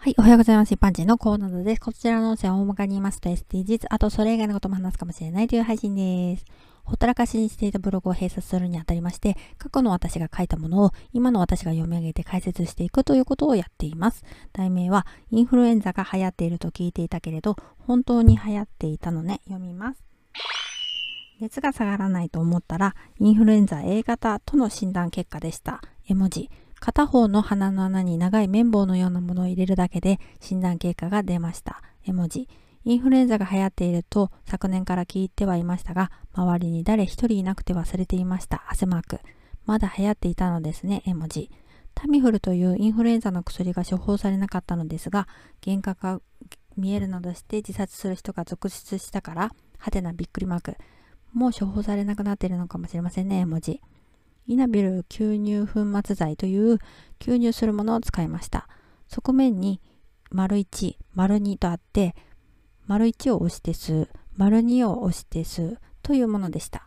はい、おはようございます。一般人のコーナーです。こちらの音声は大まかに言いますと SDGs、あとそれ以外のことも話すかもしれないという配信です。ほったらかしにしていたブログを閉鎖するにあたりまして、過去の私が書いたものを今の私が読み上げて解説していくということをやっています。題名は、インフルエンザが流行っていると聞いていたけれど、本当に流行っていたのね。読みます。熱が下がらないと思ったら、インフルエンザ A 型との診断結果でした。絵文字。片方の鼻の穴に長い綿棒のようなものを入れるだけで診断結果が出ました。絵文字。インフルエンザが流行っていると昨年から聞いてはいましたが、周りに誰一人いなくて忘れていました。汗マーク。まだ流行っていたのですね。絵文字。タミフルというインフルエンザの薬が処方されなかったのですが、幻覚が見えるなどして自殺する人が続出したから、はてなびっくりマーク。もう処方されなくなっているのかもしれませんね。絵文字。イナビル吸入粉末剤という吸入するものを使いました。側面に丸1、丸2とあって、丸1を押して吸う、丸2を押して吸うというものでした。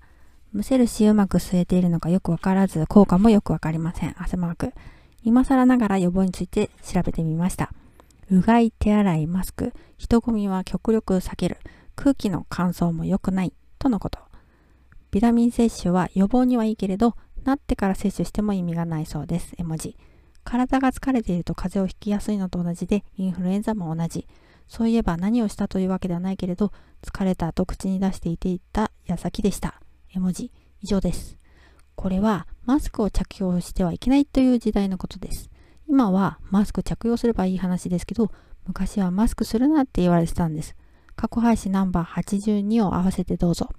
むせるしうまく吸えているのかよくわからず、効果もよくわかりません。汗マーク。今更ながら予防について調べてみました。うがい、手洗い、マスク、人混みは極力避ける、空気の乾燥も良くない、とのこと。ビタミン摂取は予防にはいいけれど、なってから摂取しても意味がないそうです。絵文字。体が疲れていると風邪をひきやすいのと同じで、インフルエンザも同じ。そういえば何をしたというわけではないけれど、疲れたと口に出していていた矢先でした。絵文字。以上です。これはマスクを着用してはいけないという時代のことです。今はマスク着用すればいい話ですけど、昔はマスクするなって言われてたんです。過去配信ナンバー82を合わせてどうぞ。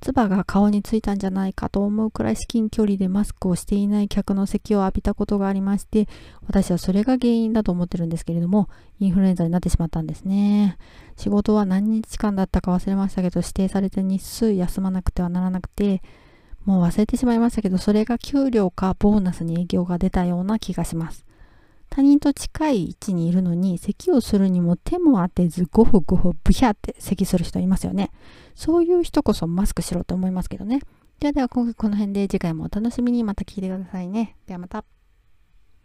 唾が顔についたんじゃないかと思うくらい至近距離でマスクをしていない客の咳を浴びたことがありまして、私はそれが原因だと思ってるんですけれども、インフルエンザになってしまったんですね。仕事は何日間だったか忘れましたけど、指定された日数休まなくてはならなくて、もう忘れてしまいましたけど、それが給料かボーナスに影響が出たような気がします。他人と近い位置にいるのに咳をするにも手も当てずゴホゴホブヒャって咳する人いますよね。そういう人こそマスクしろと思いますけどね。ではでは今回この辺で次回もお楽しみにまた聞いてくださいね。ではまた。